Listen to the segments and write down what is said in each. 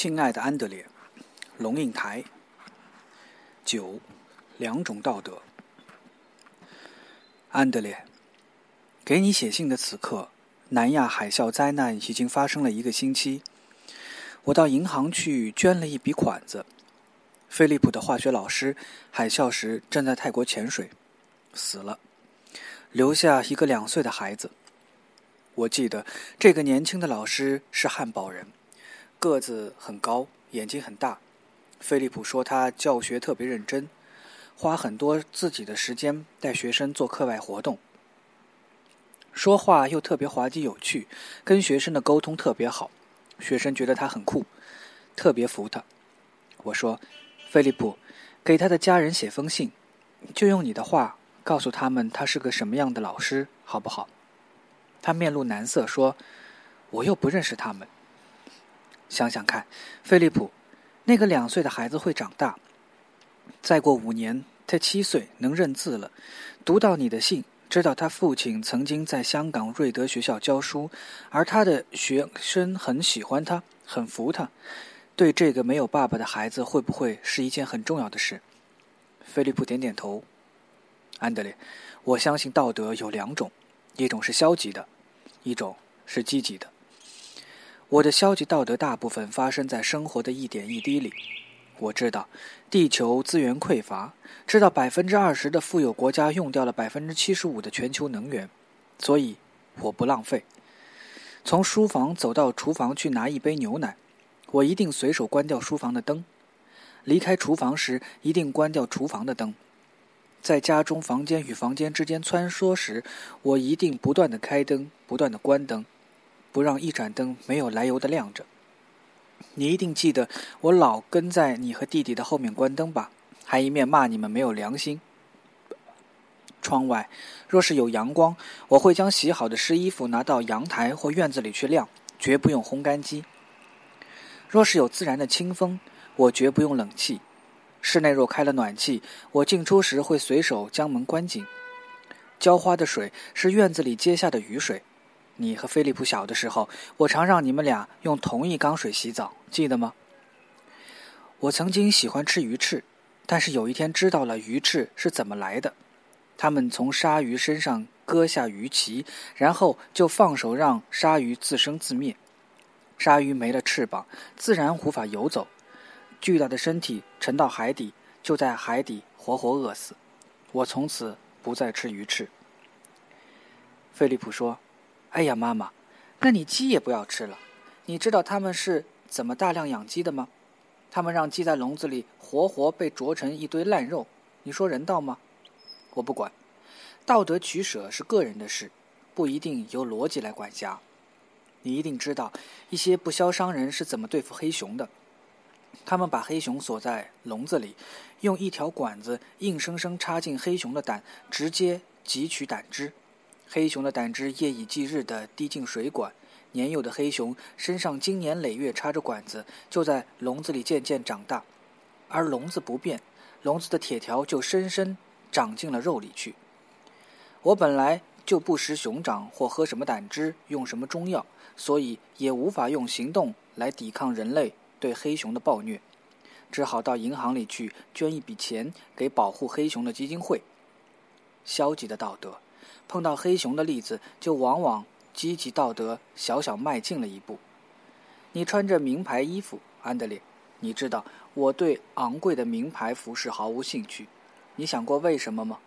亲爱的安德烈，龙应台。九，两种道德。安德烈，给你写信的此刻，南亚海啸灾难已经发生了一个星期。我到银行去捐了一笔款子。菲利普的化学老师，海啸时正在泰国潜水，死了，留下一个两岁的孩子。我记得这个年轻的老师是汉堡人。个子很高，眼睛很大。菲利普说他教学特别认真，花很多自己的时间带学生做课外活动，说话又特别滑稽有趣，跟学生的沟通特别好，学生觉得他很酷，特别服他。我说，菲利普，给他的家人写封信，就用你的话告诉他们他是个什么样的老师，好不好？他面露难色说：“我又不认识他们。”想想看，菲利普，那个两岁的孩子会长大。再过五年，他七岁，能认字了。读到你的信，知道他父亲曾经在香港瑞德学校教书，而他的学生很喜欢他，很服他。对这个没有爸爸的孩子，会不会是一件很重要的事？菲利普点点头。安德烈，我相信道德有两种，一种是消极的，一种是积极的。我的消极道德大部分发生在生活的一点一滴里。我知道，地球资源匮乏，知道百分之二十的富有国家用掉了百分之七十五的全球能源，所以我不浪费。从书房走到厨房去拿一杯牛奶，我一定随手关掉书房的灯；离开厨房时，一定关掉厨房的灯；在家中房间与房间之间穿梭时，我一定不断的开灯，不断的关灯。不让一盏灯没有来由的亮着。你一定记得，我老跟在你和弟弟的后面关灯吧，还一面骂你们没有良心。窗外若是有阳光，我会将洗好的湿衣服拿到阳台或院子里去晾，绝不用烘干机。若是有自然的清风，我绝不用冷气。室内若开了暖气，我进出时会随手将门关紧。浇花的水是院子里接下的雨水。你和菲利普小的时候，我常让你们俩用同一缸水洗澡，记得吗？我曾经喜欢吃鱼翅，但是有一天知道了鱼翅是怎么来的。他们从鲨鱼身上割下鱼鳍，然后就放手让鲨鱼自生自灭。鲨鱼没了翅膀，自然无法游走，巨大的身体沉到海底，就在海底活活饿死。我从此不再吃鱼翅。菲利普说。哎呀，妈妈，那你鸡也不要吃了。你知道他们是怎么大量养鸡的吗？他们让鸡在笼子里活活被啄成一堆烂肉。你说人道吗？我不管，道德取舍是个人的事，不一定由逻辑来管辖。你一定知道一些不肖商人是怎么对付黑熊的。他们把黑熊锁在笼子里，用一条管子硬生生插进黑熊的胆，直接汲取胆汁。黑熊的胆汁夜以继日地滴进水管，年幼的黑熊身上经年累月插着管子，就在笼子里渐渐长大，而笼子不变，笼子的铁条就深深长进了肉里去。我本来就不食熊掌或喝什么胆汁，用什么中药，所以也无法用行动来抵抗人类对黑熊的暴虐，只好到银行里去捐一笔钱给保护黑熊的基金会。消极的道德。碰到黑熊的例子，就往往积极道德小小迈进了一步。你穿着名牌衣服，安德烈，你知道我对昂贵的名牌服饰毫无兴趣。你想过为什么吗？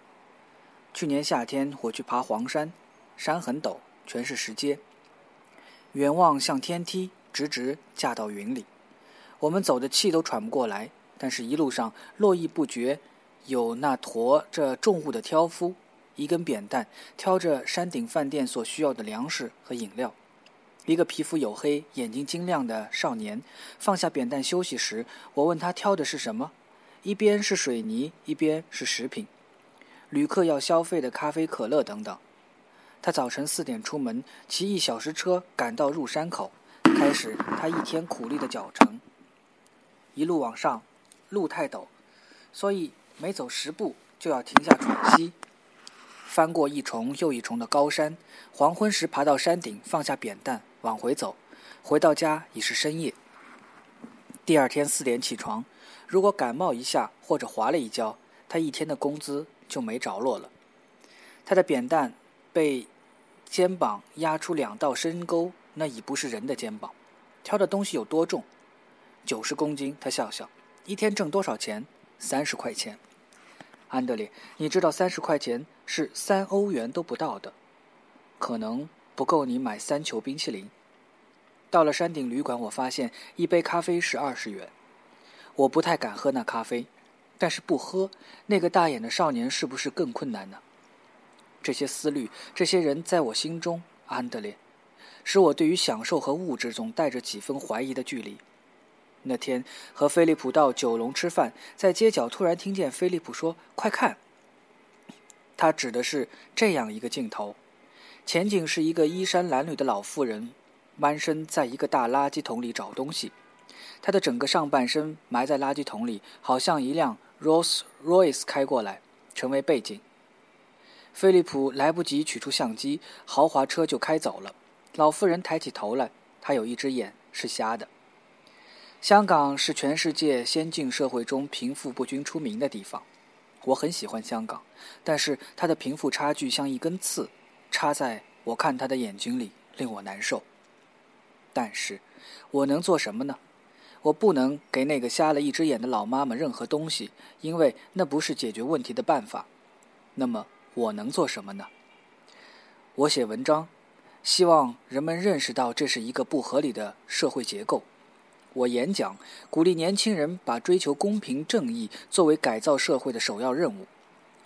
去年夏天我去爬黄山，山很陡，全是石阶，远望像天梯，直直架到云里。我们走的气都喘不过来，但是一路上络绎不绝，有那驮着重物的挑夫。一根扁担挑着山顶饭店所需要的粮食和饮料，一个皮肤黝黑、眼睛晶亮的少年放下扁担休息时，我问他挑的是什么，一边是水泥，一边是食品，旅客要消费的咖啡、可乐等等。他早晨四点出门，骑一小时车赶到入山口，开始他一天苦力的脚程。一路往上，路太陡，所以每走十步就要停下喘息。翻过一重又一重的高山，黄昏时爬到山顶，放下扁担，往回走。回到家已是深夜。第二天四点起床，如果感冒一下或者滑了一跤，他一天的工资就没着落了。他的扁担被肩膀压出两道深沟，那已不是人的肩膀。挑的东西有多重？九十公斤。他笑笑。一天挣多少钱？三十块钱。安德烈，你知道三十块钱是三欧元都不到的，可能不够你买三球冰淇淋。到了山顶旅馆，我发现一杯咖啡是二十元。我不太敢喝那咖啡，但是不喝，那个大眼的少年是不是更困难呢？这些思虑，这些人在我心中，安德烈，使我对于享受和物质总带着几分怀疑的距离。那天和菲利普到九龙吃饭，在街角突然听见菲利普说：“快看！”他指的是这样一个镜头：前景是一个衣衫褴褛的老妇人，弯身在一个大垃圾桶里找东西，她的整个上半身埋在垃圾桶里，好像一辆 Rolls Royce 开过来，成为背景。菲利普来不及取出相机，豪华车就开走了。老妇人抬起头来，她有一只眼是瞎的。香港是全世界先进社会中贫富不均出名的地方，我很喜欢香港，但是它的贫富差距像一根刺，插在我看它的眼睛里，令我难受。但是，我能做什么呢？我不能给那个瞎了一只眼的老妈妈任何东西，因为那不是解决问题的办法。那么，我能做什么呢？我写文章，希望人们认识到这是一个不合理的社会结构。我演讲，鼓励年轻人把追求公平正义作为改造社会的首要任务。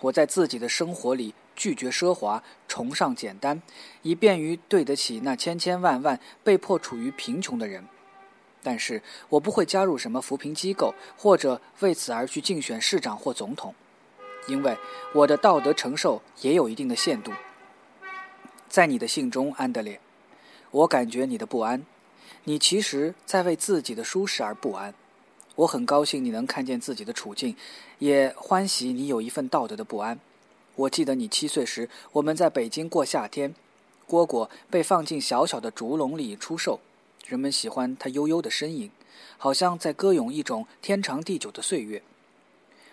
我在自己的生活里拒绝奢华，崇尚简单，以便于对得起那千千万万被迫处于贫穷的人。但是我不会加入什么扶贫机构，或者为此而去竞选市长或总统，因为我的道德承受也有一定的限度。在你的信中，安德烈，我感觉你的不安。你其实在为自己的舒适而不安，我很高兴你能看见自己的处境，也欢喜你有一份道德的不安。我记得你七岁时，我们在北京过夏天，蝈蝈被放进小小的竹笼里出售，人们喜欢它悠悠的身影，好像在歌咏一种天长地久的岁月。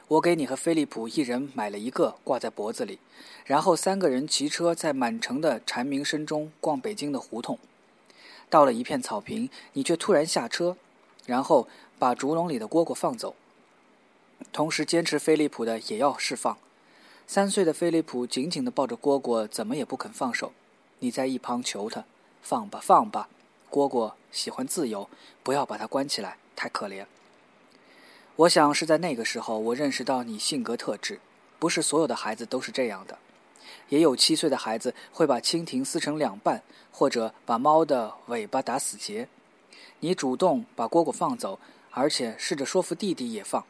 我给你和菲利普一人买了一个挂在脖子里，然后三个人骑车在满城的蝉鸣声中逛北京的胡同。到了一片草坪，你却突然下车，然后把竹笼里的蝈蝈放走，同时坚持菲利普的也要释放。三岁的菲利普紧紧地抱着蝈蝈，怎么也不肯放手。你在一旁求他：“放吧，放吧，蝈蝈喜欢自由，不要把它关起来，太可怜。”我想是在那个时候，我认识到你性格特质，不是所有的孩子都是这样的。也有七岁的孩子会把蜻蜓撕成两半，或者把猫的尾巴打死结。你主动把蝈蝈放走，而且试着说服弟弟也放。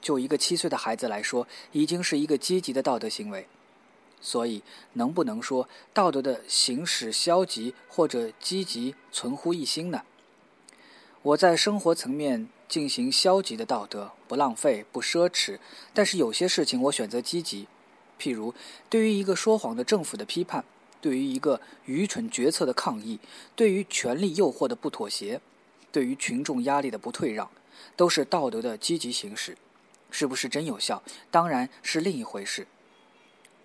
就一个七岁的孩子来说，已经是一个积极的道德行为。所以，能不能说道德的行使消极或者积极存乎一心呢？我在生活层面进行消极的道德，不浪费，不奢侈，但是有些事情我选择积极。譬如，对于一个说谎的政府的批判，对于一个愚蠢决策的抗议，对于权力诱惑的不妥协，对于群众压力的不退让，都是道德的积极行使。是不是真有效？当然是另一回事。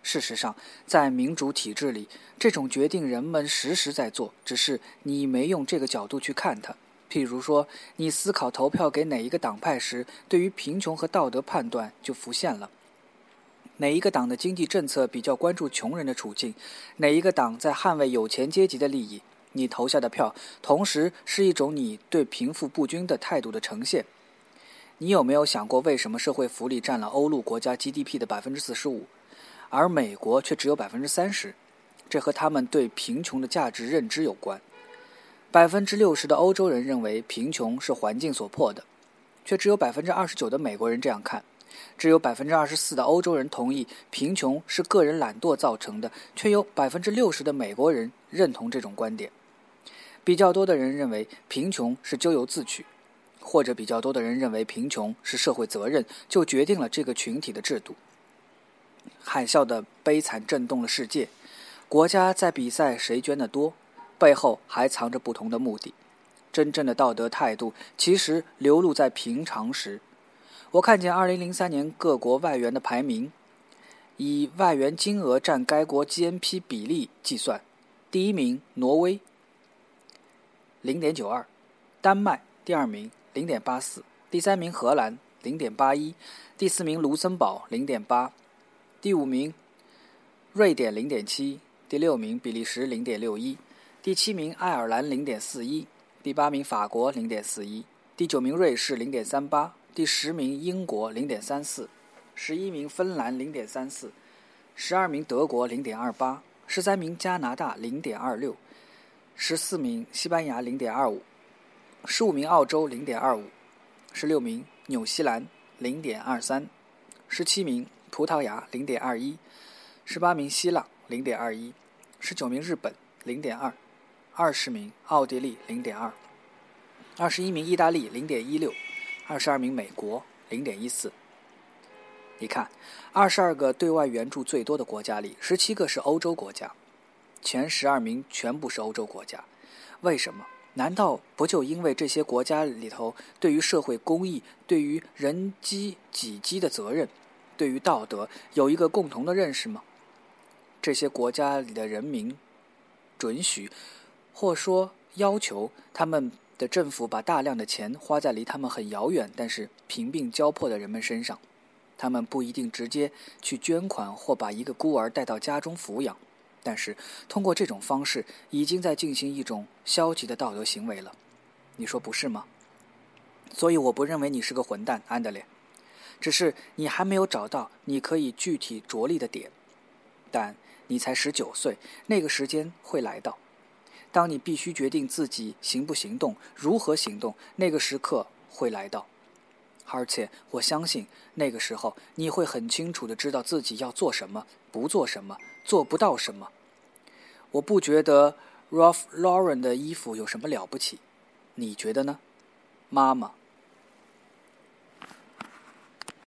事实上，在民主体制里，这种决定人们时时在做，只是你没用这个角度去看它。譬如说，你思考投票给哪一个党派时，对于贫穷和道德判断就浮现了。哪一个党的经济政策比较关注穷人的处境？哪一个党在捍卫有钱阶级的利益？你投下的票，同时是一种你对贫富不均的态度的呈现。你有没有想过，为什么社会福利占了欧陆国家 GDP 的百分之四十五，而美国却只有百分之三十？这和他们对贫穷的价值认知有关。百分之六十的欧洲人认为贫穷是环境所迫的，却只有百分之二十九的美国人这样看。只有百分之二十四的欧洲人同意贫穷是个人懒惰造成的，却有百分之六十的美国人认同这种观点。比较多的人认为贫穷是咎由自取，或者比较多的人认为贫穷是社会责任，就决定了这个群体的制度。海啸的悲惨震动了世界，国家在比赛谁捐得多，背后还藏着不同的目的。真正的道德态度其实流露在平常时。我看见2003年各国外援的排名，以外援金额占该国 GNP 比例计算，第一名挪威0.92，丹麦第二名0.84，第三名荷兰0.81，第四名卢森堡0.8，第五名瑞典0.7，第六名比利时0.61，第七名爱尔兰0.41。第八名法国零点四一，第九名瑞士零点三八，第十名英国零点三四，十一名芬兰零点三四，十二名德国零点二八，十三名加拿大零点二六，十四名西班牙零点二五，十五名澳洲零点二五，十六名纽西兰零点二三，十七名葡萄牙零点二一，十八名希腊零点二一，十九名日本零点二。二十名奥地利零点二，二十一名意大利零点一六，二十二名美国零点一四。你看，二十二个对外援助最多的国家里，十七个是欧洲国家，前十二名全部是欧洲国家。为什么？难道不就因为这些国家里头对于社会公益、对于人机己机的责任、对于道德有一个共同的认识吗？这些国家里的人民准许。或说要求他们的政府把大量的钱花在离他们很遥远但是贫病交迫的人们身上，他们不一定直接去捐款或把一个孤儿带到家中抚养，但是通过这种方式已经在进行一种消极的道德行为了，你说不是吗？所以我不认为你是个混蛋，安德烈，只是你还没有找到你可以具体着力的点，但你才十九岁，那个时间会来到。当你必须决定自己行不行动、如何行动，那个时刻会来到，而且我相信那个时候你会很清楚的知道自己要做什么、不做什么、做不到什么。我不觉得 Ralph Lauren 的衣服有什么了不起，你觉得呢，妈妈？